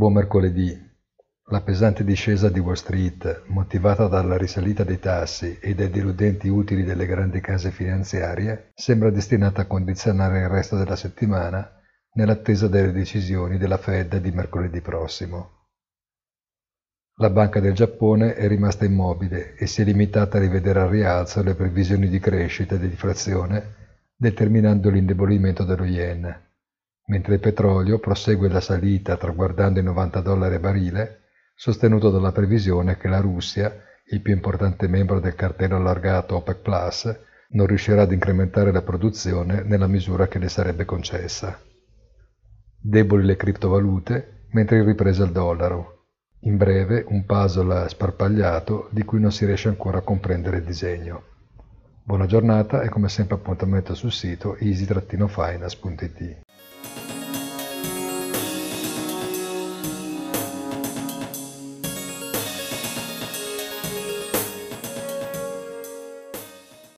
Buon mercoledì. La pesante discesa di Wall Street, motivata dalla risalita dei tassi e dai deludenti utili delle grandi case finanziarie, sembra destinata a condizionare il resto della settimana nell'attesa delle decisioni della Fed di mercoledì prossimo. La Banca del Giappone è rimasta immobile e si è limitata a rivedere al rialzo le previsioni di crescita e di inflazione, determinando l'indebolimento dello yen, mentre il petrolio prosegue la salita traguardando i 90 dollari a barile, sostenuto dalla previsione che la Russia, il più importante membro del cartello allargato OPEC Plus, non riuscirà ad incrementare la produzione nella misura che le sarebbe concessa. Deboli le criptovalute, mentre in ripresa il dollaro, in breve, un puzzle sparpagliato di cui non si riesce ancora a comprendere il disegno. Buona giornata e come sempre appuntamento sul sito easy-finance.it.